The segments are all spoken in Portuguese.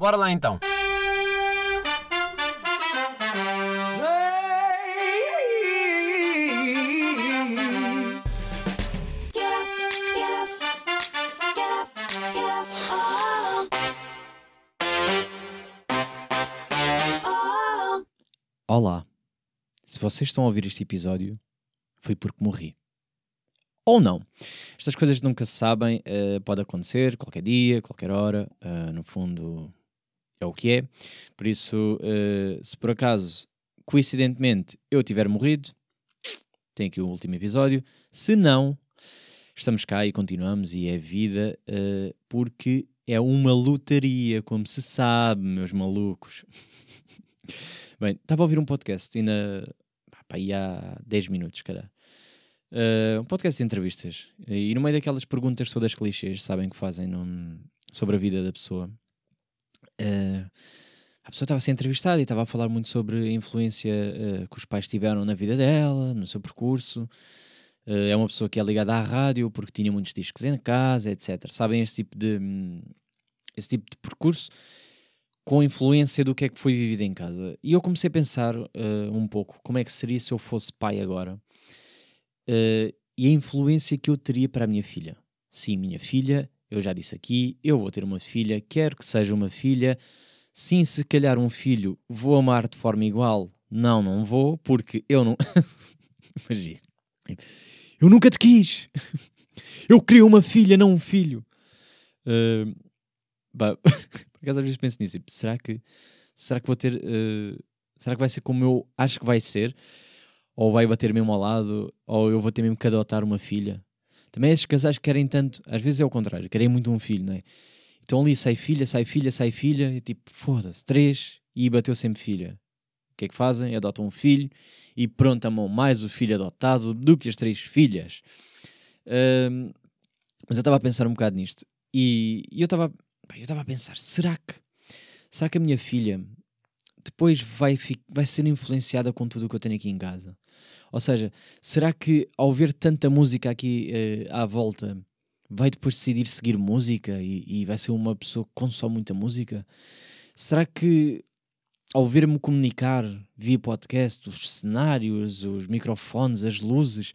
Bora lá então. Olá. Se vocês estão a ouvir este episódio, foi porque morri. Ou não. Estas coisas nunca se sabem, uh, pode acontecer qualquer dia, qualquer hora. Uh, no fundo, é o que é. Por isso, uh, se por acaso, coincidentemente, eu tiver morrido, tem aqui o último episódio. Se não, estamos cá e continuamos e é vida, porque é uma lotaria, como se sabe, meus malucos. Bem, estava a ouvir um podcast ainda pá, há 10 minutos, cara. Uh, um podcast de entrevistas. E no meio daquelas perguntas todas clichês, sabem que fazem num, sobre a vida da pessoa. Uh, a pessoa estava a ser entrevistada e estava a falar muito sobre a influência uh, que os pais tiveram na vida dela, no seu percurso. é uma pessoa que é ligada à rádio porque tinha muitos discos em casa, etc. Sabem este tipo de, um, esse tipo de percurso com influência do que é que foi vivido em casa. E eu comecei a pensar uh, um pouco como é que seria se eu fosse pai agora uh, e a influência que eu teria para a minha filha. Sim, minha filha, eu já disse aqui, eu vou ter uma filha, quero que seja uma filha. Sim, se calhar um filho vou amar de forma igual. Não, não vou, porque eu não. Imagina. Eu nunca te quis. Eu queria uma filha, não um filho. Uh, Por acaso às vezes penso nisso, tipo, será que, será que vou ter, uh, será que vai ser como eu acho que vai ser? Ou vai bater mesmo ao lado, ou eu vou ter mesmo que adotar uma filha? Também esses casais que querem tanto, às vezes é o contrário, querem muito um filho, não é? Então ali sai filha, sai filha, sai filha, e tipo, foda-se, três, e bateu sempre filha. O que é que fazem? Adotam um filho e pronto, amam mais o filho adotado do que as três filhas. Uh, mas eu estava a pensar um bocado nisto e, e eu estava eu estava a pensar, será que, será que a minha filha depois vai, vai ser influenciada com tudo o que eu tenho aqui em casa? Ou seja, será que ao ver tanta música aqui uh, à volta, vai depois decidir seguir música e, e, vai ser uma pessoa que consome muita música? Será que ao ver-me comunicar via podcast, os cenários, os microfones, as luzes,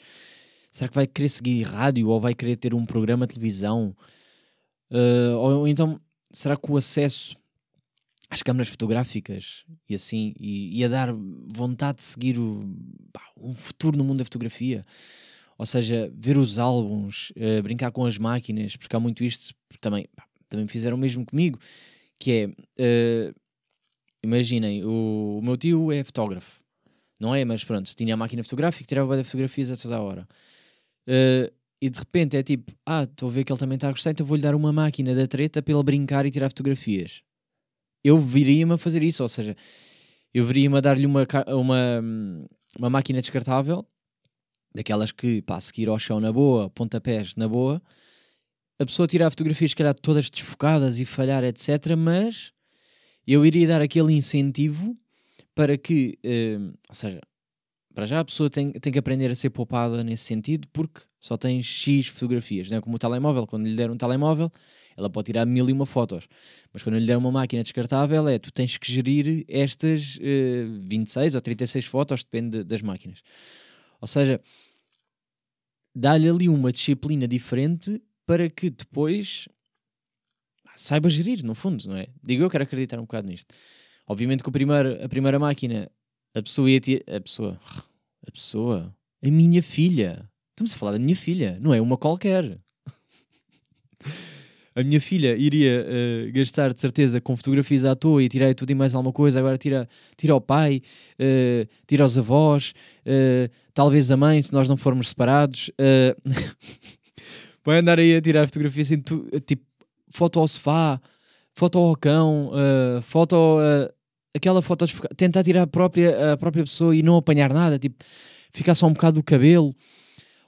será que vai querer seguir rádio ou vai querer ter um programa de televisão? Uh, ou então será que o acesso às câmaras fotográficas e assim ia dar vontade de seguir o, pá, um futuro no mundo da fotografia? Ou seja, ver os álbuns, uh, brincar com as máquinas, porque há muito isto, também, pá, também fizeram o mesmo comigo, que é, uh, imaginem, o, o, meu tio é fotógrafo, não é? Mas pronto, tinha a máquina fotográfica, tirava fotografias a toda a hora. Uh, e de repente é tipo, ah, estou a ver que ele também está a gostar, então vou-lhe dar uma máquina da treta para ele brincar e tirar fotografias. Eu viria-me a fazer isso, ou seja, eu viria-me a dar-lhe uma, uma, uma máquina descartável, daquelas que, pá, seguir ao chão na boa, pontapés na boa, a pessoa tirar fotografias, se calhar, todas desfocadas e falhar, etc. Mas eu iria dar aquele incentivo para que, uh, ou seja, para já a pessoa tem, tem que aprender a ser poupada nesse sentido, porque só tem X fotografias. Não é como o telemóvel, quando lhe der um telemóvel, ela pode tirar mil e uma fotos. Mas quando lhe der uma máquina descartável, é tu tens que gerir estas uh, eh, 26 ou 36 fotos, depende das máquinas. Ou seja, dá-lhe ali uma disciplina diferente para que depois saiba gerir, no fundo, não é? Digo eu, quero acreditar um bocado nisto. Obviamente que o primeiro, a primeira máquina a pessoa ia te... A pessoa. A pessoa. A minha filha. Estamos a falar da minha filha, não é uma qualquer. A minha filha iria uh, gastar de certeza com fotografias à toa e tirar tudo e mais alguma coisa. Agora tira, tira ao pai, uh, tira aos avós, uh, talvez a mãe, se nós não formos separados. vai andar aí a tirar fotografias assim, tu, tipo foto ao sofá, foto ao cão, foto aquela foto, tentar tirar a própria, a própria pessoa e não apanhar nada, tipo, ficar só um bocado do cabelo.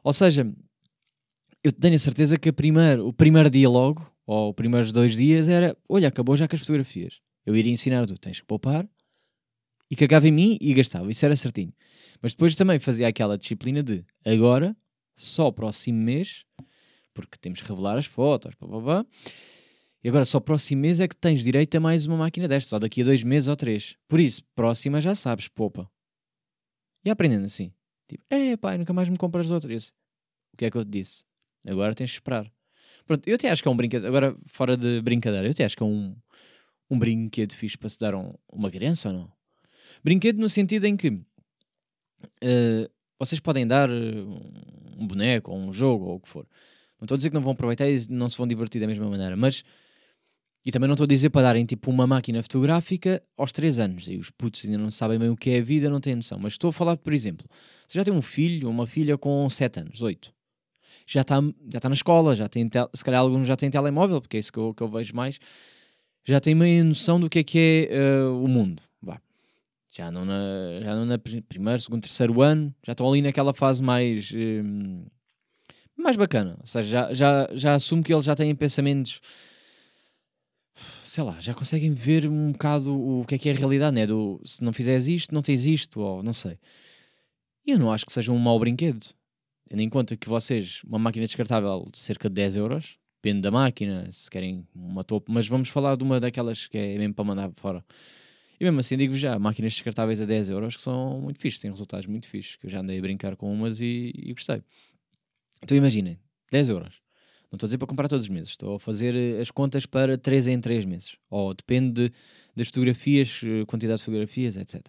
Ou seja, eu tenho a certeza que a primeiro, o primeiro dia logo, ou os primeiros dois dias, era: olha, acabou já com as fotografias. Eu iria ensinar tu, tens que poupar, e cagava em mim e gastava, isso era certinho. Mas depois também fazia aquela disciplina de agora, só próximo mês, porque temos que revelar as fotos, pá, pá, pá, E agora só próximo mês é que tens direito a mais uma máquina destas, só daqui a dois meses ou três. Por isso, próxima já sabes, poupa. E aprendendo assim. Tipo, é pai, nunca mais me compras outras. O que é que eu te disse? Agora tens de esperar. Pronto, eu até acho que é um brinquedo, agora fora de brincadeira, eu até acho que é um, um brinquedo fixe para se dar um, uma criança ou não? Brinquedo no sentido em que uh, vocês podem dar eh, um boneco ou um jogo ou o que for. Não estou a dizer que não vão aproveitar e não se vão divertir da mesma maneira, mas. E também não estou a dizer para darem tipo uma máquina fotográfica aos 3 anos. E os putos ainda não sabem bem o que é a vida, não têm noção. Mas estou a falar, por exemplo, você já tem um filho ou uma filha com 7 anos, 8. Já está já tá na escola, já tem se calhar alguns já têm telemóvel, porque é isso que eu, que eu vejo mais. Já tem meio noção do que é que é uh, o mundo. Já não na, já não na primeiro, segundo, terceiro ano, já estão ali naquela fase mais. Um, mais bacana. Ou seja, já, já, já assumo que eles já têm pensamentos. Sei lá, já conseguem ver um bocado o que é que é a realidade, né? Do se não fizeres isto, não tens isto, ou não sei. E eu não acho que seja um mau brinquedo. Tendo em conta que vocês, uma máquina descartável de cerca de 10 euros, depende da máquina, se querem uma topo, mas vamos falar de uma daquelas que é mesmo para mandar fora. E mesmo assim, digo já, máquinas descartáveis a 10 euros que são muito fixes, têm resultados muito fixes, que eu já andei a brincar com umas e, e gostei. Então imaginem, 10 euros. Não estou a dizer para comprar todos os meses, estou a fazer eh, as contas para 3 em 3 meses. Ou depende de, das fotografias, eh, quantidade de fotografias, etc.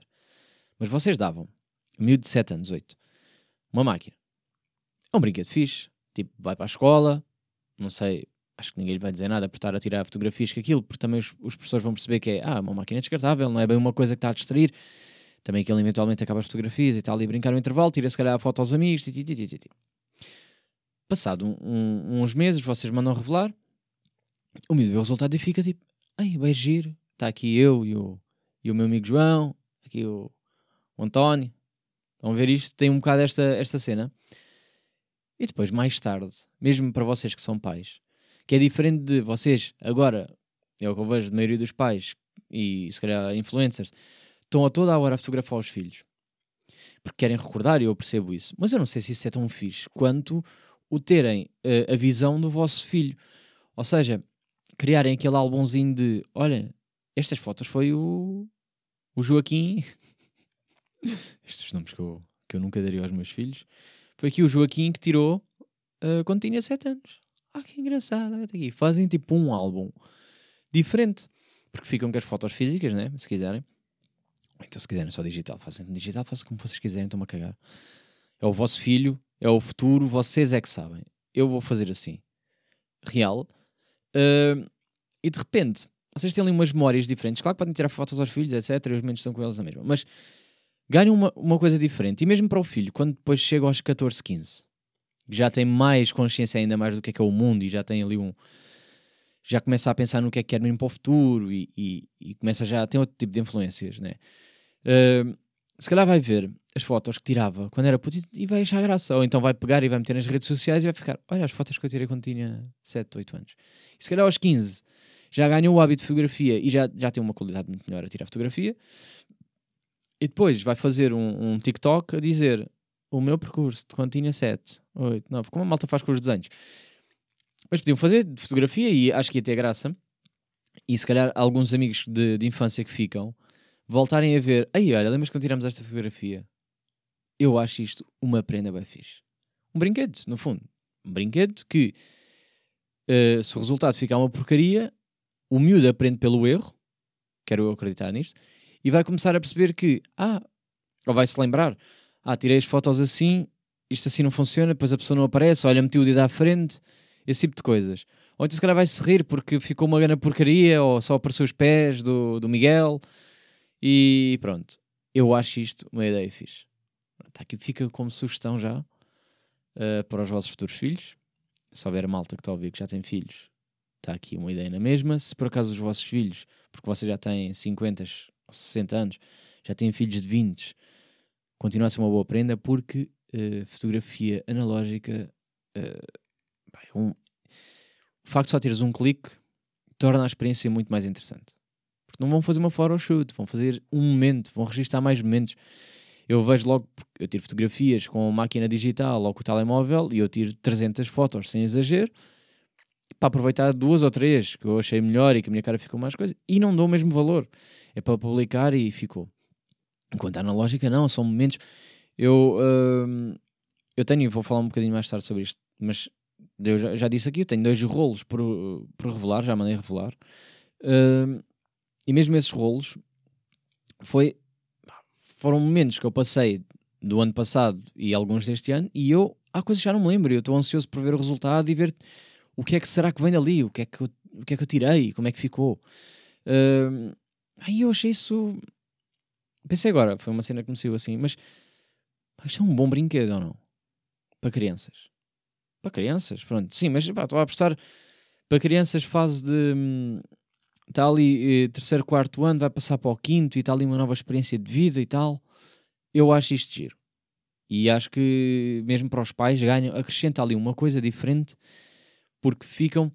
Mas vocês davam, um miúdo de 7 anos, 8, uma máquina. É um brinquedo fixe, tipo, vai para a escola, não sei, acho que ninguém lhe vai dizer nada por estar a tirar fotografias que aquilo, porque também os, os professores vão perceber que é, ah, uma máquina descartável, não é bem uma coisa que está a distrair. Também que ele eventualmente acaba as fotografias e tal, e brincar no intervalo, tira se calhar a foto aos amigos, titi, titi, titi. Passado um, um, uns meses, vocês mandam revelar, o miúdo vê o resultado e fica tipo, ai, vai giro, está aqui eu e o, e o meu amigo João, aqui o, o António, a ver isto? Tem um bocado esta, esta cena. E depois, mais tarde, mesmo para vocês que são pais, que é diferente de vocês, agora, é o que eu vejo, a maioria dos pais e se calhar influencers, estão a toda a hora a fotografar os filhos porque querem recordar, e eu percebo isso, mas eu não sei se isso é tão fixe quanto o terem uh, a visão do vosso filho. Ou seja, criarem aquele álbumzinho de: olha, estas fotos foi o, o Joaquim. Estes nomes que eu, que eu nunca daria aos meus filhos. Foi aqui o Joaquim que tirou uh, quando tinha 7 anos. Ah, que engraçado. Aqui. Fazem tipo um álbum diferente. Porque ficam com as fotos físicas, né? Se quiserem. Então, se quiserem só digital, fazem digital, façam como vocês quiserem, estão-me a cagar. É o vosso filho, é o futuro, vocês é que sabem. Eu vou fazer assim. Real. Uh, e de repente, vocês têm ali umas memórias diferentes. Claro que podem tirar fotos aos filhos, etc. E os momentos estão com eles na mesma. Mas ganham uma, uma coisa diferente. E mesmo para o filho, quando depois chega aos 14, 15, já tem mais consciência ainda mais do que é que é o mundo e já tem ali um. Já começa a pensar no que é que quer mesmo para o futuro e, e, e começa já a ter outro tipo de influências, né? Uh, se calhar vai ver as fotos que tirava quando era puto e vai achar graça. Ou então vai pegar e vai meter nas redes sociais e vai ficar: olha as fotos que eu tirei quando tinha 7, 8 anos. E se calhar aos 15 já ganhou o hábito de fotografia e já, já tem uma qualidade muito melhor a tirar fotografia. E depois vai fazer um, um TikTok a dizer o meu percurso de quando tinha 7, 8, 9, como a malta faz com os desenhos. Mas podiam fazer de fotografia e acho que ia ter graça. E se calhar alguns amigos de, de infância que ficam voltarem a ver, aí olha, lembras quando tiramos esta fotografia? Eu acho isto uma prenda bem fixe. Um brinquedo, no fundo. Um brinquedo que, uh, se o resultado ficar uma porcaria, o miúdo aprende pelo erro, quero eu acreditar nisto, e vai começar a perceber que, ah, ou vai se lembrar, ah, tirei as fotos assim, isto assim não funciona, depois a pessoa não aparece, olha, meti o dedo à frente, esse tipo de coisas. Ou então se calhar vai se rir porque ficou uma grande porcaria, ou só apareceu os pés do, do Miguel, e pronto, eu acho isto uma ideia fixe. Tá aqui, fica como sugestão já uh, para os vossos futuros filhos. Se houver malta que está a ouvir que já tem filhos, está aqui uma ideia na mesma. Se por acaso os vossos filhos, porque vocês já têm 50 ou 60 anos, já têm filhos de 20, continua a ser uma boa prenda porque uh, fotografia analógica. Uh, um, o facto de só teres um clique torna a experiência muito mais interessante não vão fazer uma photoshoot, vão fazer um momento, vão registrar mais momentos. Eu vejo logo, eu tiro fotografias com máquina digital ou com o telemóvel e eu tiro 300 fotos sem exagero para aproveitar duas ou três que eu achei melhor e que a minha cara ficou mais coisa e não dou o mesmo valor. É para publicar e ficou. Enquanto analógica, não, são momentos. Eu, uh, eu tenho, vou falar um bocadinho mais tarde sobre isto, mas eu já, já disse aqui, tenho dois rolos por, por revelar, já mandei revelar. Uh, e mesmo esses rolos foi, foram momentos que eu passei do ano passado e alguns deste ano e eu há coisas que já não me lembro. Eu estou ansioso por ver o resultado e ver o que é que será que vem dali, o que é que eu, o que é que eu tirei, como é que ficou. Uh, aí eu achei isso. Pensei agora, foi uma cena que me saiu assim, mas isto é um bom brinquedo ou não? Para crianças. Para crianças, pronto. Sim, mas estou a apostar para crianças, fase de. Está ali eh, terceiro, quarto ano, vai passar para o quinto e está ali uma nova experiência de vida e tal. Eu acho isto giro. E acho que mesmo para os pais ganham, acrescenta ali uma coisa diferente porque ficam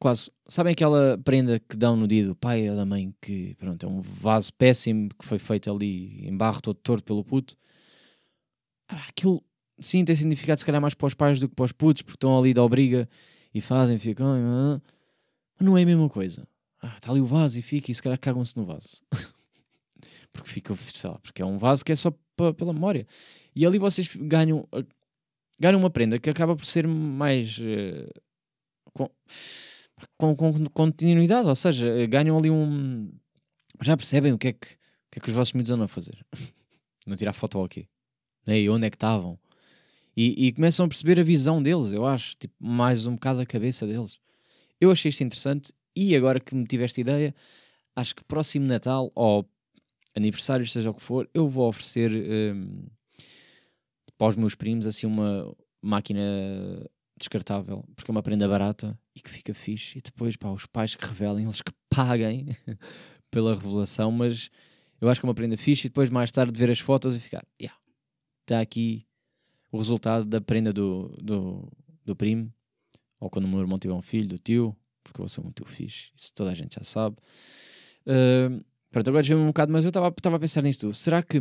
quase. Sabem aquela prenda que dão no dia do pai ou da mãe que pronto, é um vaso péssimo que foi feito ali em barro todo torto pelo puto? Ah, aquilo sim tem significado se calhar mais para os pais do que para os putos, porque estão ali da obriga e fazem, ficam. Mas não é a mesma coisa. Ah, está ali o vaso e fica, e se calhar cagam-se no vaso. porque fica, lá, porque é um vaso que é só pela memória. E ali vocês ganham, ganham uma prenda que acaba por ser mais. Uh, com, com, com, continuidade, ou seja, ganham ali um. Já percebem o que é que, o que, é que os vossos miúdos andam a fazer? não tirar foto ao quê? Né? E onde é que estavam? E, e, começam a perceber a visão deles, eu acho, tipo, mais um bocado a cabeça deles. Eu achei isto interessante e agora que me tive esta ideia, acho que próximo Natal ou aniversário, seja o que for, eu vou oferecer um, para os meus primos assim uma máquina descartável, porque é uma prenda barata e que fica fixe. E depois, para os pais que revelem, eles que paguem pela revelação, mas eu acho que é uma prenda fixe. E depois, mais tarde, ver as fotos e ficar, yeah, está aqui o resultado da prenda do, do, do primo, ou quando o meu irmão tiver um filho, do tio, porque eu sou um tio fixe, isso toda a gente já sabe. Uh, pronto, agora já um bocado, mas eu estava a pensar nisto. Será que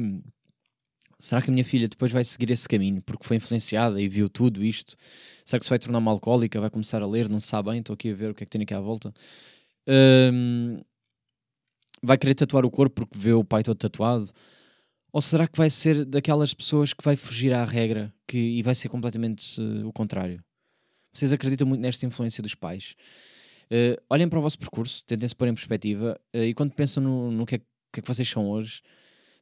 será que a minha filha depois vai seguir esse caminho porque foi influenciada e viu tudo isto? Será que se vai tornar uma alcoólica? Vai começar a ler? Não sabe bem? Estou aqui a ver o que é que tem aqui à volta. Um, vai querer tatuar o corpo porque vê o pai todo tatuado? Ou será que vai ser daquelas pessoas que vai fugir à regra que, e vai ser completamente uh, o contrário? Vocês acreditam muito nesta influência dos pais? Uh, olhem para o vosso percurso, tentem-se pôr em perspectiva uh, e quando pensam no, no que, é, que, é, que vocês são hoje,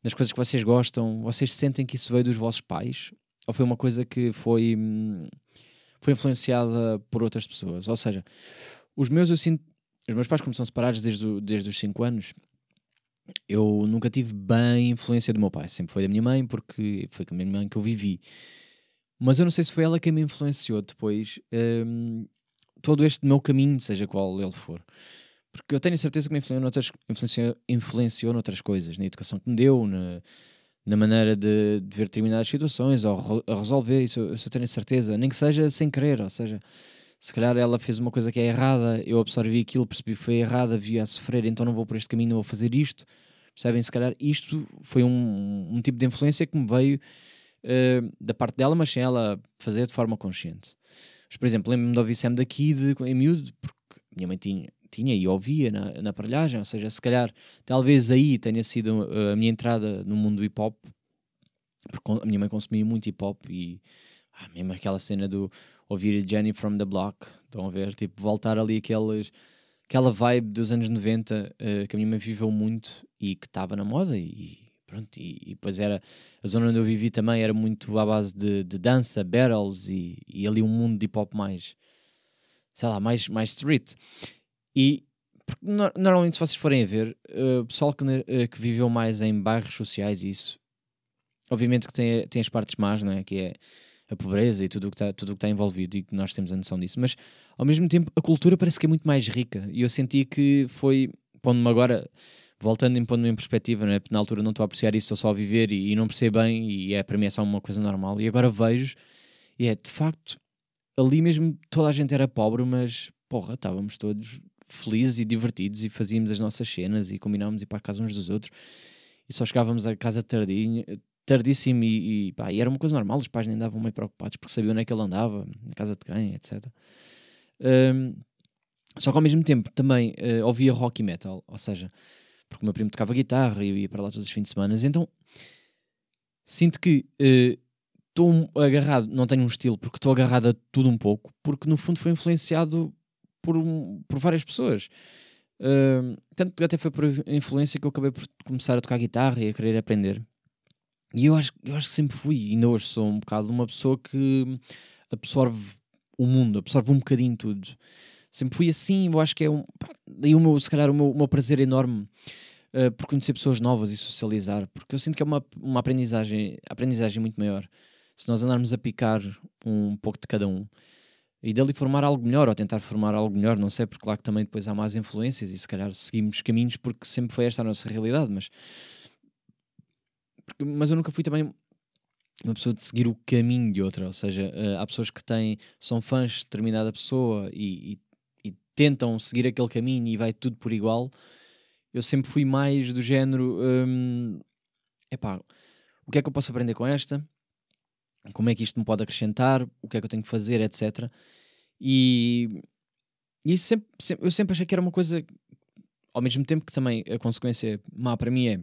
nas coisas que vocês gostam, vocês sentem que isso veio dos vossos pais? Ou foi uma coisa que foi, hum, foi influenciada por outras pessoas? Ou seja, os meus, eu sinto, os meus pais, como são separados desde, desde os 5 anos, eu nunca tive bem influência do meu pai, sempre foi da minha mãe, porque foi com a minha mãe que eu vivi. Mas eu não sei se foi ela que me influenciou depois um, todo este meu caminho, seja qual ele for. Porque eu tenho certeza que me influenciou noutras, influenciou, influenciou noutras coisas, na educação que me deu, na, na maneira de, de ver determinadas situações ou a resolver, isso eu, isso tenho certeza, nem que seja sem querer, ou seja, se calhar ela fez uma coisa que é errada, eu absorvi aquilo, percebi que foi errada, vi a sofrer, então não vou por este caminho, não vou fazer isto. Percebem? Se calhar isto foi um, um tipo de influência que me veio uh, da parte dela, mas sem ela fazer de forma consciente. Mas, por exemplo, lembro-me de ouvir Sam da Kid em miúdo, porque minha mãe tinha, tinha e ouvia na, na aparelhagem, ou seja, se calhar talvez aí tenha sido uh, a minha entrada no mundo do hip hop, porque a minha mãe consumia muito hip hop e ah, mesmo aquela cena do ouvir Jenny from the Block, estão a ver, tipo, voltar ali aqueles, aquela vibe dos anos 90 uh, eh, que a minha mãe viveu muito e que estava na moda e pronto, e, e, depois era a zona onde eu vivi também era muito à base de, de dança, battles e, e ali um mundo de hip hop mais sei lá, mais, mais street e normalmente se vocês forem a ver uh, o pessoal que, uh, que viveu mais em bairros sociais isso obviamente que tem, tem as partes más, não é? Que é a pobreza e tudo o que está está envolvido e que nós temos a noção disso, mas ao mesmo tempo a cultura parece que é muito mais rica e eu senti que foi, pondo-me agora voltando e pondo-me em perspectiva, não é? Porque na altura não estou a apreciar isso, estou só a viver e, e, não percebo bem e é, para mim é só uma coisa normal e agora vejo e é de facto ali mesmo toda a gente era pobre, mas porra, estávamos todos felizes e divertidos e fazíamos as nossas cenas e combinávamos ir para a casa uns dos outros e só chegávamos a casa tardinho, tardíssimo e, e, pá, e, era uma coisa normal, os pais nem andavam meio preocupados porque sabiam onde é que ele andava, na casa de quem, etc. Um, só que ao mesmo tempo também uh, ouvia rock e metal, ou seja, porque o meu primo tocava guitarra e eu ia para lá todos os fins de semana, então sinto que estou uh, agarrado, não tenho um estilo, porque estou agarrado a tudo um pouco, porque no fundo foi influenciado por, por várias pessoas. Uh, tanto até foi por influência que eu acabei por começar a tocar guitarra e a querer aprender. E eu acho, eu acho que sempre fui, e ainda hoje sou um bocado uma pessoa que absorve o mundo, absorve um bocadinho tudo. Sempre fui assim, eu acho que é um. Pá, daí o meu, se calhar, o meu, o meu prazer enorme uh, por conhecer pessoas novas e socializar, porque eu sinto que é uma, uma aprendizagem, aprendizagem muito maior. Se nós andarmos a picar um pouco de cada um e dali formar algo melhor ou tentar formar algo melhor, não sei, porque lá que também depois há mais influências e se calhar seguimos caminhos porque sempre foi esta a nossa realidade, mas. Porque, mas eu nunca fui também uma pessoa de seguir o caminho de outra, ou seja, uh, há pessoas que têm, são fãs de determinada pessoa e, e, e, tentam seguir aquele caminho e vai tudo por igual. Eu sempre fui mais do género, um, epá, o que é que eu posso aprender com esta? Como é que isto me pode acrescentar? O que é que eu tenho que fazer, etc. E, e sempre, sempre, eu sempre achei que era uma coisa, ao mesmo tempo que também a consequência má para mim é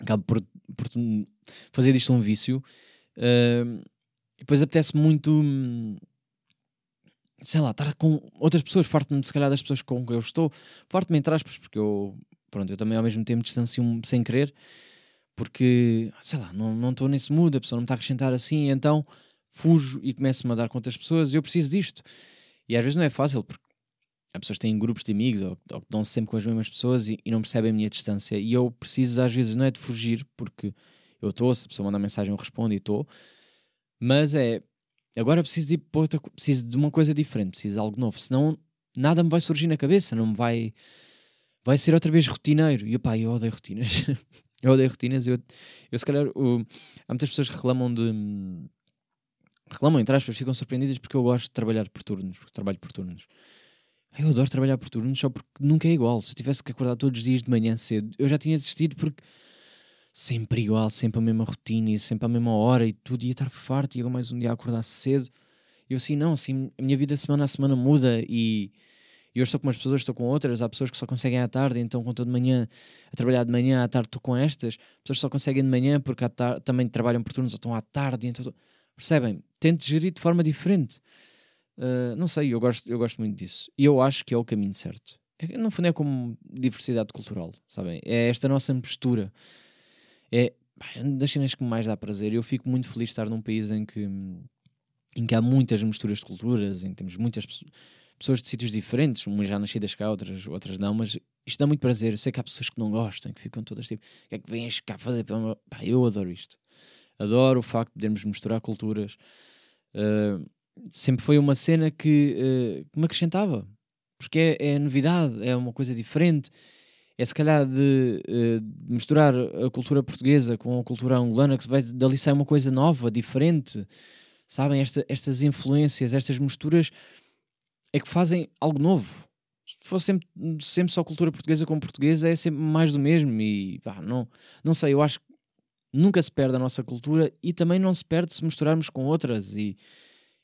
acabo por, por fazer disto um vício. Uh, e depois apetece muito, sei lá, estar com outras pessoas, farto-me se calhar das pessoas com que eu estou, farto-me entre aspas, porque eu, pronto, eu também ao mesmo tempo distancio-me sem querer, porque, sei lá, não estou nesse mood, a pessoa não está a acrescentar assim, então fujo e começo-me a dar com outras pessoas eu preciso disto. E às vezes não é fácil, porque Há pessoas têm grupos de amigos ou, ou dão -se sempre com as mesmas pessoas e, e, não percebem a minha distância. E eu preciso, às vezes, não é de fugir, porque eu estou, se a pessoa manda mensagem, eu respondo e estou, mas é agora preciso de, outra, preciso de uma coisa diferente, preciso de algo novo, senão nada me vai surgir na cabeça, não me vai. Vai ser outra vez rotineiro. E pá, eu odeio rotinas. eu odeio rotinas. Eu, eu se calhar, há muitas pessoas que reclamam de. Reclamam, entre aspas, ficam surpreendidas porque eu gosto de trabalhar por turnos, porque trabalho por turnos. Eu adoro trabalhar por turnos só porque nunca é igual. Se eu tivesse que acordar todos os dias de manhã cedo, eu já tinha desistido porque sempre igual, sempre a mesma rotina e sempre a mesma hora e tudo ia estar farto e eu mais um dia a acordar cedo. Eu assim, não, assim, a minha vida semana a semana muda e eu estou com umas pessoas, estou com outras. Há pessoas que só conseguem à tarde, então estou de manhã a trabalhar de manhã, à tarde estou com estas. Pessoas que só conseguem de manhã porque também trabalham por turnos ou estão à tarde. Então, tô... percebem? Tento gerir de forma diferente. Uh, não sei, eu gosto, eu gosto muito disso. E eu acho que é o caminho certo. É, no fundo é como diversidade cultural, sabem? É esta nossa mistura. É das cenas que mais dá prazer. Eu fico muito feliz de estar num país em que, em que há muitas misturas de culturas, em que temos muitas pessoas de sítios diferentes, umas já nascidas cá, outras, outras não, mas isto dá muito prazer. Eu sei que há pessoas que não gostam, que ficam todas tipo, o que é que vens cá fazer? Pá, eu adoro isto. Adoro o facto de podermos misturar culturas. Uh, sempre foi uma cena que, uh, me acrescentava, porque é, é, novidade, é uma coisa diferente. É se calhar de uh, misturar a cultura portuguesa com a cultura angolana, que vai dali sair uma coisa nova, diferente. Sabem? Esta, estas influências, estas misturas é que fazem algo novo. Se fosse sempre, sempre só cultura portuguesa com portuguesa, é sempre mais do mesmo. E pá, não, não sei, eu acho que nunca se perde a nossa cultura e também não se perde se misturarmos com outras. E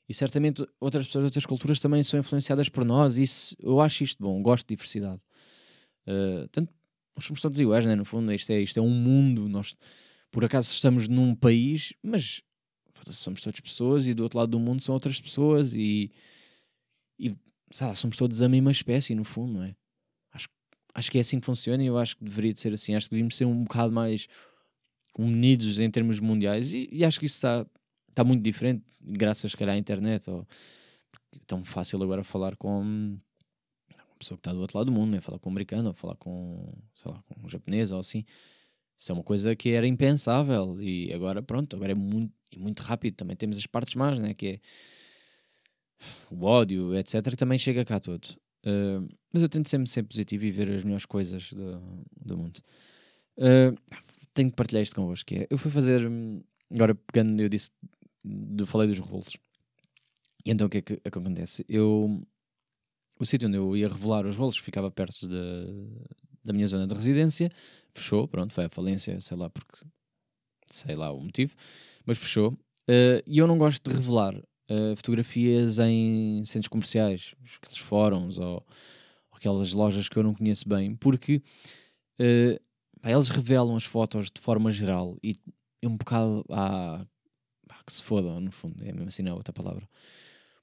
e certamente outras pessoas de outras culturas também são influenciadas por nós. Isso, eu acho isto bom, gosto de diversidade. Uh, tanto, nós somos todos iguais, né? no fundo, isto é, isto é um mundo. Nós, por acaso, estamos num país, mas somos todas pessoas e do outro lado do mundo são outras pessoas e, e lá, somos todos a mesma espécie, no fundo, não é? Acho, acho que é assim que funciona e eu acho que deveria de ser assim. Acho que devíamos ser um bocado mais unidos em termos mundiais e, e acho que isso está está muito diferente, graças, se calhar, à internet. Ou, é tão fácil agora falar com uma pessoa que está do outro lado do mundo, né? falar com um americano, ou falar com, sei lá, com um japonês ou assim. Isso é uma coisa que era impensável e agora, pronto, agora é muito, muito rápido. Também temos as partes más, né? que é o ódio, etc., que também chega cá todo. Uh, mas eu tento sempre ser positivo e ver as melhores coisas do, do mundo. Uh, tenho que partilhar isto convosco. Que é, eu fui fazer, hum, agora pegando, eu disse de, falei dos rolos. E então o que é que, é que acontece? Eu, o sítio onde eu ia revelar os rolos ficava perto de, da minha zona de residência, fechou, pronto, foi a falência, sei lá porque, sei lá o motivo, mas fechou. Uh, e eu não gosto de revelar uh, fotografias em centros comerciais, aqueles fóruns ou, ou, aquelas lojas que eu não conheço bem, porque uh, eles revelam as fotos de forma geral e é um bocado ah, que se foda, no fundo, é mesmo assim, não é outra palavra.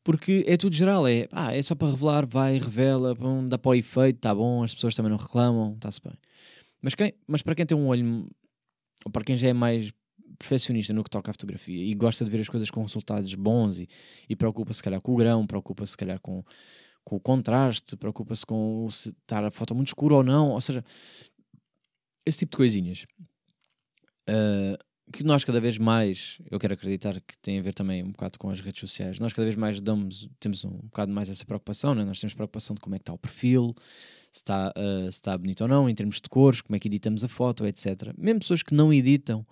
Porque é tudo geral, é, ah, é só para revelar, vai, revela, bom, dá para o efeito, está bom, as pessoas também não reclamam, está-se bem. Mas, quem, mas para quem tem um olho, ou para quem já é mais perfeccionista no que toca à fotografia e gosta de ver as coisas com resultados bons e, e preocupa-se, se calhar, com o grão, preocupa-se, se calhar, com, com o contraste, preocupa-se com se estar a foto muito escura ou não, ou seja, esse tipo de coisinhas. Uh, que nós cada vez mais, eu quero acreditar que tem a ver também um bocado com as redes sociais, nós cada vez mais damos, temos um bocado mais essa preocupação, né? nós temos preocupação de como é que está o perfil, se está, uh, se está bonito ou não, em termos de cores, como é que editamos a foto, etc. Mesmo pessoas que não editam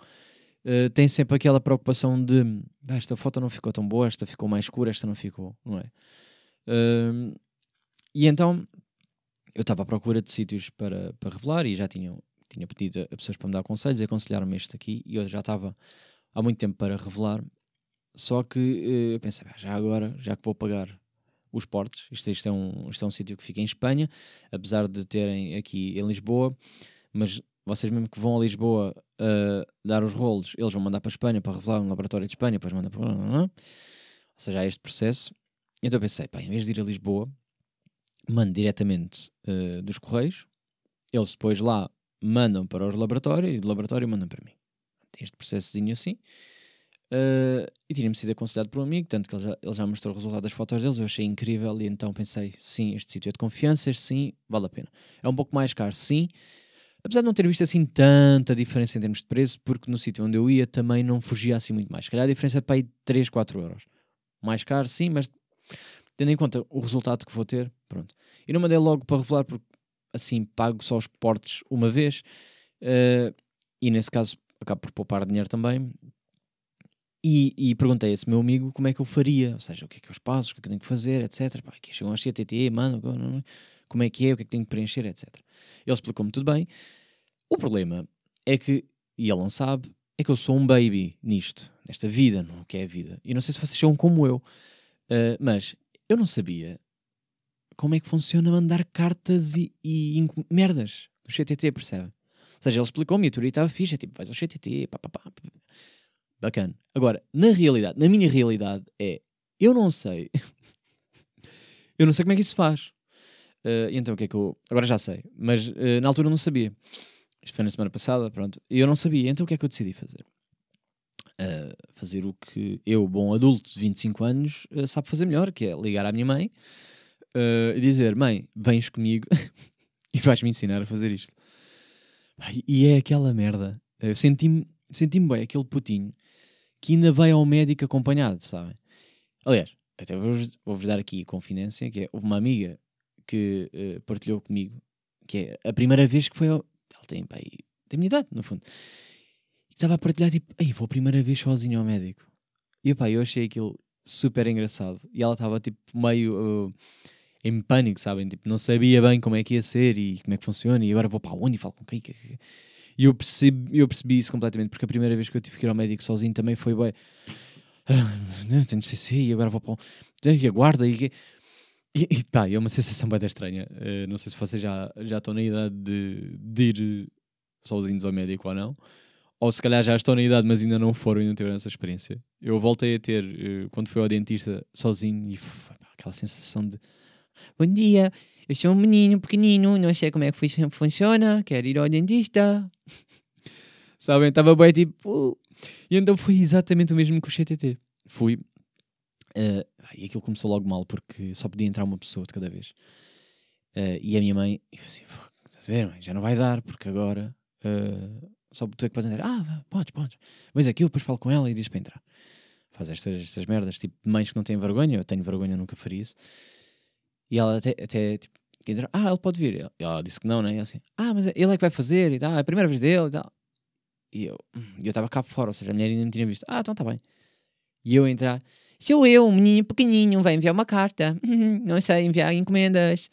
uh, têm sempre aquela preocupação de ah, esta foto não ficou tão boa, esta ficou mais escura, esta não ficou, não é? Uh, e então eu estava à procura de sítios para, para revelar e já tinham tinha pedido a pessoas para me dar conselhos aconselharam-me este aqui e eu já estava há muito tempo para revelar. Só que eh, eu pensei, já agora, já que vou pagar os portes, isto, isto é um, isto é um sítio que fica em Espanha, apesar de terem aqui em Lisboa, mas vocês mesmo que vão a Lisboa uh, dar os rolos, eles vão mandar para a Espanha para revelar um laboratório de Espanha, depois mandam para. Ou seja, há este processo. Então eu pensei, pá, em vez de ir a Lisboa, mando diretamente uh, dos Correios, eles depois lá mandam para o laboratório e do laboratório mandam para mim. Tem este processozinho assim. Uh, e tinha-me sido aconselhado por um amigo, tanto que ele já, ele já mostrou o resultado das fotos deles, eu achei incrível e então pensei, sim, este sítio é de confiança, este sim, vale a pena. É um pouco mais caro, sim, apesar de não ter visto assim tanta diferença em termos de preço, porque no sítio onde eu ia também não fugia assim muito mais. Se calhar a diferença é para aí 3, 4 euros. Mais caro, sim, mas tendo em conta o resultado que vou ter, pronto. E não mandei logo para revelar porque assim pago só os portes uma vez uh, e nesse caso acabo por poupar dinheiro também. E, e, perguntei a esse meu amigo como é que eu faria, ou seja, o que é que eu passo, o que é que eu tenho que fazer, etc. Pá, aqui chegam as CTT, mano, como é que é, o que é que tenho que preencher, etc. Ele explicou-me tudo bem. O problema é que, e ele não sabe, é que eu sou um baby nisto, nesta vida, no que é a vida. E não sei se vocês são como eu, uh, mas eu não sabia como é que funciona mandar cartas e, e merdas do CTT, percebe? Ou seja, ele explicou-me e a teoria estava fixe, é tipo, vais ao CTT, pá, pá, pá. Bacana. Agora, na realidade, na minha realidade, é, eu não sei, eu não sei como é que isso faz. Uh, então o que é que eu. Agora já sei, mas uh, na altura não sabia. Isto foi na semana passada, pronto. E eu não sabia, então o que é que eu decidi fazer? Uh, fazer o que eu, bom adulto de 25 anos, sabe fazer melhor, que é ligar à minha mãe uh, dizer: Mãe, vens comigo e vais-me ensinar a fazer isto. E é aquela merda. Eu senti-me senti bem, aquele putinho que ainda vai ao médico acompanhado, sabem? Aliás, até vou-vos vou dar aqui a confidência: que é, houve uma amiga que uh, partilhou comigo, que é a primeira vez que foi ao. Ela tem, tem a minha idade, no fundo. E estava a partilhar, tipo, ei, vou a primeira vez sozinho ao médico. E pá, eu achei aquilo super engraçado. E ela estava, tipo, meio. Uh, em pânico, sabem? Tipo, não sabia bem como é que ia ser e como é que funciona e agora vou para onde e falo com quem? E eu percebi, eu percebi isso completamente, porque a primeira vez que eu tive que ir ao médico sozinho também foi bem. Ah, tenho CC e agora vou para e aguarda e, e, e pá, é uma sensação bem estranha. Uh, não sei se vocês já, já estão na idade de, de ir sozinhos ao médico ou não. Ou se calhar já estão na idade, mas ainda não foram e não tiveram essa experiência. Eu voltei a ter, uh, quando fui ao dentista sozinho, e foi, aquela sensação de Bom dia, eu sou um menino pequenino, não sei como é que funciona, quero ir ao dentista. Sabem, estava bem tipo. E então foi exatamente o mesmo que o CTT. Fui. Uh, e aquilo começou logo mal porque só podia entrar uma pessoa de cada vez. Uh, e a minha mãe, eu assim, estás a ver, mãe? já não vai dar porque agora uh, só tu é que podes entrar. Ah, podes, podes. Mas aqui eu depois falo com ela e diz para entrar. Faz estas, estas merdas, tipo mães que não têm vergonha. Eu tenho vergonha, nunca faria isso. E ela até, até tipo, dizer, ah, ele pode vir. E ela disse que não, né? E assim, ah, mas ele é que vai fazer e tal, é a primeira vez dele e tal. E eu estava cá fora, ou seja, a mulher ainda não tinha visto. Ah, então está bem. E eu entrar, sou eu, um menino pequenininho, vai enviar uma carta. não sei enviar encomendas.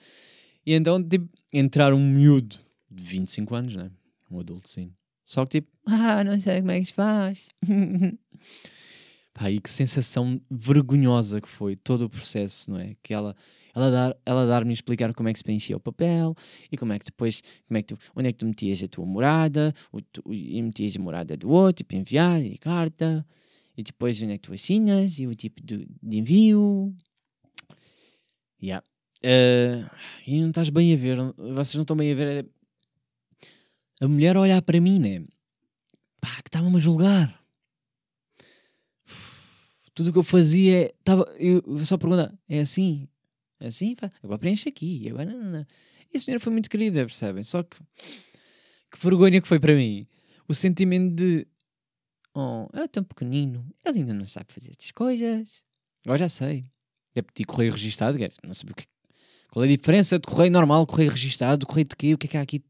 E então, tipo, entrar um miúdo de 25 anos, né? Um adulto, sim. Só que tipo, ah, não sei como é que se faz. Pá, e que sensação vergonhosa que foi todo o processo, não é? Que ela, ela dar, ela dar-me explicar como é que se preenchia o papel e como é que depois, como é que tu, onde é que tu metias a tua morada o, tu, e metias a morada do outro para enviar e carta e depois onde é que tu assinas e o tipo de, de envio. Yeah. Uh, e não estás bem a ver, vocês não estão bem a ver. É a mulher olhar para mim, né? Pá, que estava-me a julgar tudo o que eu fazia é, tava, eu, só perguntar, é assim? É assim? Pá, agora preenche aqui, agora não, não. E a senhora foi muito querida, percebem? Só que, que vergonha que foi para mim. O sentimento de, oh, ele é tão pequenino, ele ainda não sabe fazer estas coisas. Agora já sei. É pedir correio registado, não sabia o que qual é a diferença de correio normal, correio registado, correio de quê? O que é que há aqui?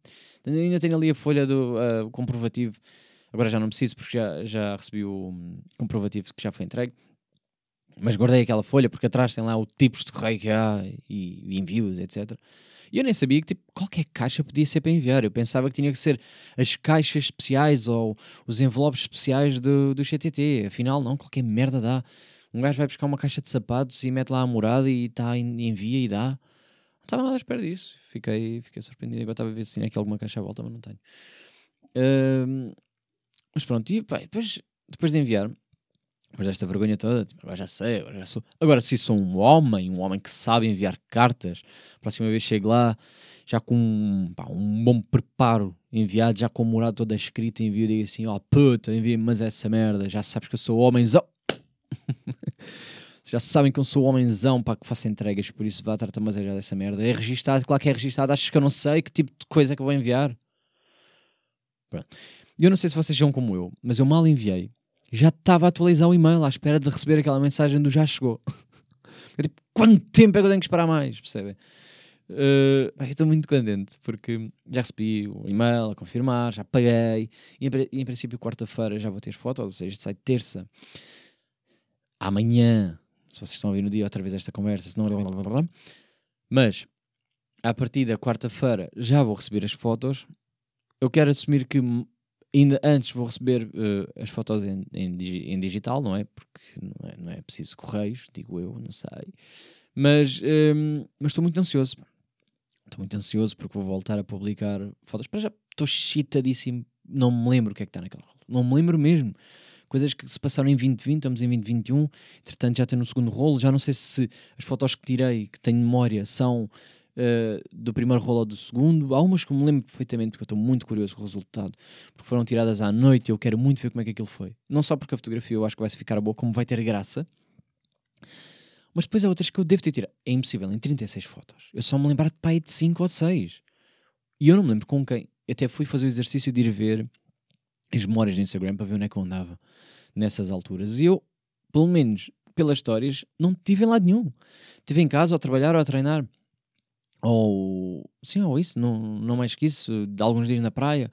ainda tenho ali a folha do uh, comprovativo. Agora já não preciso porque já, já recebi o um, comprovativo que já foi entregue mas guardei aquela folha porque atrás tem lá o tipos de correio que há e, e envios, etc. E eu nem sabia que tipo, qualquer caixa podia ser para enviar. Eu pensava que tinha que ser as caixas especiais ou os envelopes especiais do, do CTT. Afinal, não, qualquer merda dá. Um gajo vai buscar uma caixa de sapatos e mete lá a morada e tá, envia e dá. Não estava nada à espera disso. Fiquei, fiquei surpreendido. Agora estava a ver se tinha aqui alguma caixa à volta, mas não tenho. Uh, mas pronto, e depois, depois de enviar, depois desta vergonha toda, tipo, agora já sei, agora já sou. Agora, se sou um homem, um homem que sabe enviar cartas, próxima vez chego lá, já com pá, um bom preparo enviado, já com a morada toda escrita, envio e digo assim: ó oh, puta, envia-me, mas essa merda, já sabes que eu sou homenzão. já sabem que eu sou homenzão para que faça entregas, por isso vá tratar mas é já dessa merda. É registado, claro que é registado, achas que eu não sei que tipo de coisa é que eu vou enviar? Pronto. Eu não sei se vocês são como eu, mas eu mal enviei já estava a atualizar o e-mail à espera de receber aquela mensagem do já chegou. Eu, tipo, quanto tempo é que eu tenho que esperar mais? Percebem? Uh, estou muito contente porque já recebi o e-mail a confirmar, já paguei e em, em princípio quarta-feira já vou ter fotos, ou seja, sai terça. Amanhã, se vocês estão a ouvir no dia outra vez esta conversa, se não... Mas, a partir da quarta-feira já vou receber as fotos. Eu quero assumir que ainda antes vou receber uh, as fotos em, em, em, digital, não é? Porque não é, não é preciso correios, digo eu, não sei. Mas um, mas estou muito ansioso. Estou muito ansioso porque vou voltar a publicar fotos. Para já estou chitadíssimo. Não me lembro o que é que está naquela rolo. Não me lembro mesmo. Coisas que se passaram em 2020, estamos em 2021. Entretanto, já tenho no segundo rolo. Já não sei se as fotos que tirei, que tenho memória, são uh, do primeiro rolo ou do segundo. Há umas que me lembro perfeitamente, porque eu estou muito curioso com o resultado, porque foram tiradas à noite e eu quero muito ver como é que aquilo foi. Não só porque a fotografia eu acho que vai ficar boa, como vai ter graça. Mas depois há outras que eu devo ter tirado. É impossível, em 36 fotos. Eu só me lembrar de pai de 5 ou de 6. E eu não me lembro com quem. Até fui fazer o exercício de ir ver as memórias do Instagram para ver onde é que eu andava nessas alturas. E eu, pelo menos pelas histórias, não tive em lado nenhum. Estive em casa, ou a trabalhar, ou a treinar ou sim, ou isso, não, não mais que isso, de alguns dias na praia.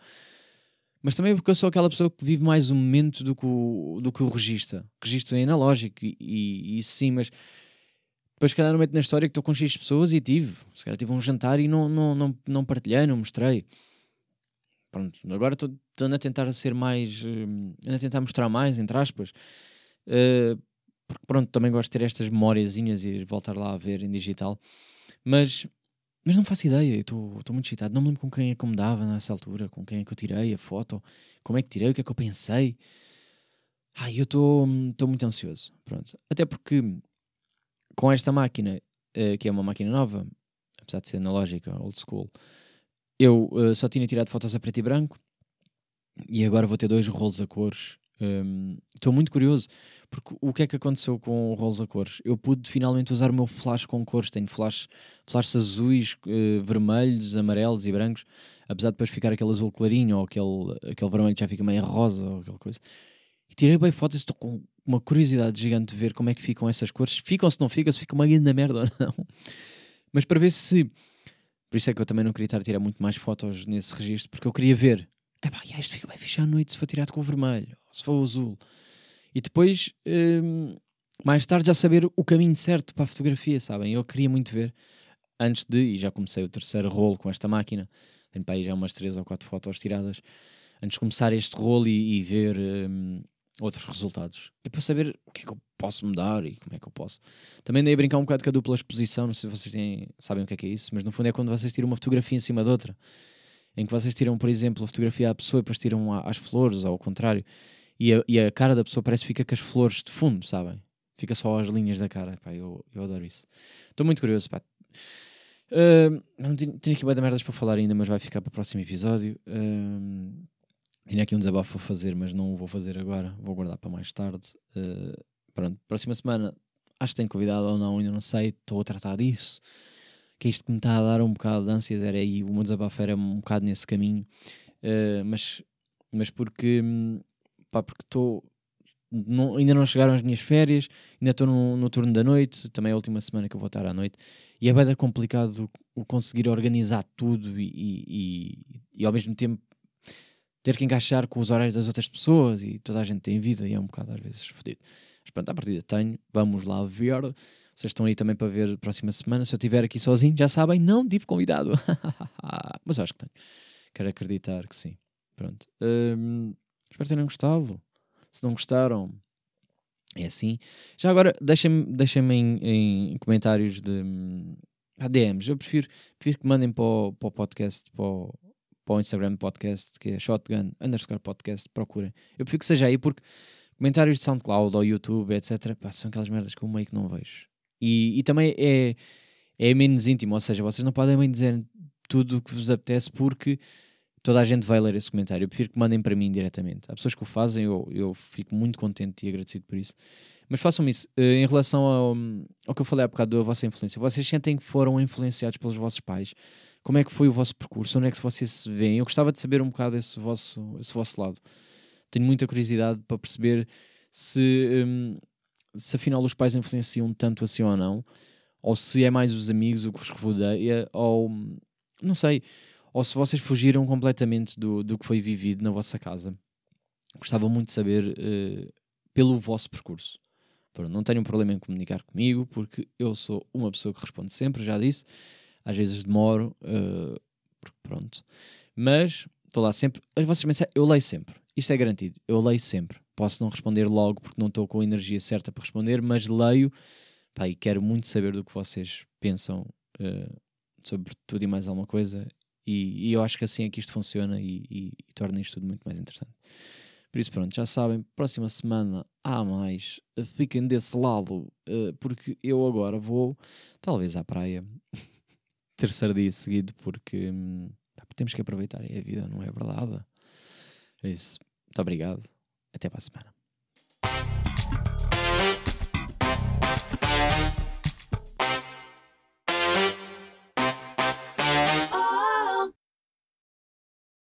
Mas também porque eu sou aquela pessoa que vive mais o momento do que o, do que o registro. Registro é analógico e, e, e sim, mas depois cada momento na história que estou com X pessoas e tive. Se calhar tive um jantar e não, não, não, não partilhei, não mostrei. Pronto, agora estou a tentar ser mais. Uh, a tentar mostrar mais, entre aspas. Uh, porque pronto, também gosto de ter estas memóriazinhas e voltar lá a ver em digital. Mas mas não faço ideia, estou muito excitado. Não me lembro com quem é que me dava nessa altura, com quem é que eu tirei a foto, como é que tirei, o que é que eu pensei. Ai, eu estou muito ansioso. Pronto. Até porque com esta máquina, uh, que é uma máquina nova, apesar de ser analógica, old school, eu uh, só tinha tirado fotos a preto e branco e agora vou ter dois rolos a cores Estou um, muito curioso, porque o que é que aconteceu com o Rolls a cores? Eu pude finalmente usar o meu flash com cores. Tenho flash, flashes azuis, uh, vermelhos, amarelos e brancos, apesar de depois ficar aquele azul clarinho ou aquele, aquele vermelho que já fica meio rosa ou aquela coisa. E tirei bem fotos, estou com uma curiosidade gigante de ver como é que ficam essas cores. Ficam se não ficam, se fica uma grande merda ou não. Mas para ver se. Por isso é que eu também não queria estar a tirar muito mais fotos nesse registro, porque eu queria ver é pá, isto fica bem fixe à noite se for tirado com o vermelho, se for o azul. E depois, hum, mais tarde, já saber o caminho certo para a fotografia, sabem? Eu queria muito ver, antes de, e já comecei o terceiro rolo com esta máquina, tenho para aí já umas três ou quatro fotos tiradas, antes de começar este rolo e, e ver hum, outros resultados. É para saber o que é que eu posso mudar e como é que eu posso. Também dei a brincar um bocado com a dupla exposição, não sei se vocês têm, sabem o que é que é isso, mas no fundo é quando vocês tiram uma fotografia em cima de outra. Em que vocês tiram, por exemplo, a fotografia à pessoa e depois tiram às flores, ao contrário. E a, e a cara da pessoa parece que fica com as flores de fundo, sabem? Fica só as linhas da cara. Pá, eu, eu adoro isso. Estou muito curioso, pá. Uh, não tenho, aqui boa de merdas para falar ainda, mas vai ficar para o próximo episódio. Uh, tinha aqui um desabafo a fazer, mas não o vou fazer agora. Vou guardar para mais tarde. Uh, pronto, próxima semana acho que tenho convidado ou não, ainda não sei. Estou a tratar disso. Que isto que me está a dar um bocado de ânsias era aí. O meu desabafo era um bocado nesse caminho. mas, mas porque, pá, porque estou. ainda não chegaram as minhas férias, ainda estou no, no turno da noite, também é a última semana que eu vou estar à noite e é bem complicado o conseguir organizar tudo e, e, e, e, ao mesmo tempo ter que encaixar com os horários das outras pessoas e toda a gente tem vida e é um bocado às vezes fodido. Mas pronto, à partida tenho, vamos lá ver. Vocês estão aí também para ver próxima semana. Se eu estiver aqui sozinho, já sabem, não tive convidado. Mas eu acho que tenho. Quero acreditar que sim. Pronto. Hum, espero terem gostado. Se não gostaram, é assim. Já agora, deixem-me deixem em, em, comentários de ah, DMs. Eu prefiro, prefiro que mandem para o, para o podcast, para o, para o Instagram podcast, que é shotgun underscore podcast. Procurem. Eu prefiro que seja aí porque comentários de SoundCloud ou YouTube, etc., pá, são aquelas merdas que eu meio que não vejo. E, e também é, é menos íntimo, ou seja, vocês não podem bem dizer tudo o que vos apetece porque toda a gente vai ler esse comentário. Eu prefiro que mandem para mim diretamente. Há pessoas que o fazem, eu, eu fico muito contente e agradecido por isso. Mas façam isso. Uh, em relação ao, ao que eu falei há bocado da vossa influência, vocês sentem que foram influenciados pelos vossos pais? Como é que foi o vosso percurso? Onde é que vocês se veem? Eu gostava de saber um bocado esse vosso, esse vosso lado. Tenho muita curiosidade para perceber se, um, se afinal os pais influenciam tanto assim ou não, ou se é mais os amigos o que vos rodeia, ou não sei ou se vocês fugiram completamente do, do que foi vivido na vossa casa. Gostava muito de saber uh, pelo vosso percurso. Pronto, não tenho um problema em comunicar comigo, porque eu sou uma pessoa que responde sempre, já disse. Às vezes demoro, uh, pronto. Mas estou lá sempre. As vossas mensagens, eu leio sempre. Isso é garantido. Eu leio sempre. Posso não responder logo porque não estou com a energia certa para responder, mas leio. Pá, e quero muito saber do que vocês pensam uh, sobre tudo e mais alguma coisa. E, e, eu acho que assim é que isto funciona e, e, e, torna isto tudo muito mais interessante. Por isso, pronto, já sabem, próxima semana há mais. Fiquem desse lado, uh, porque eu agora vou, talvez, à praia. Terceiro dia seguido, porque hum, temos que aproveitar a vida, não é verdade? É isso. Muito obrigado. Até para a semana.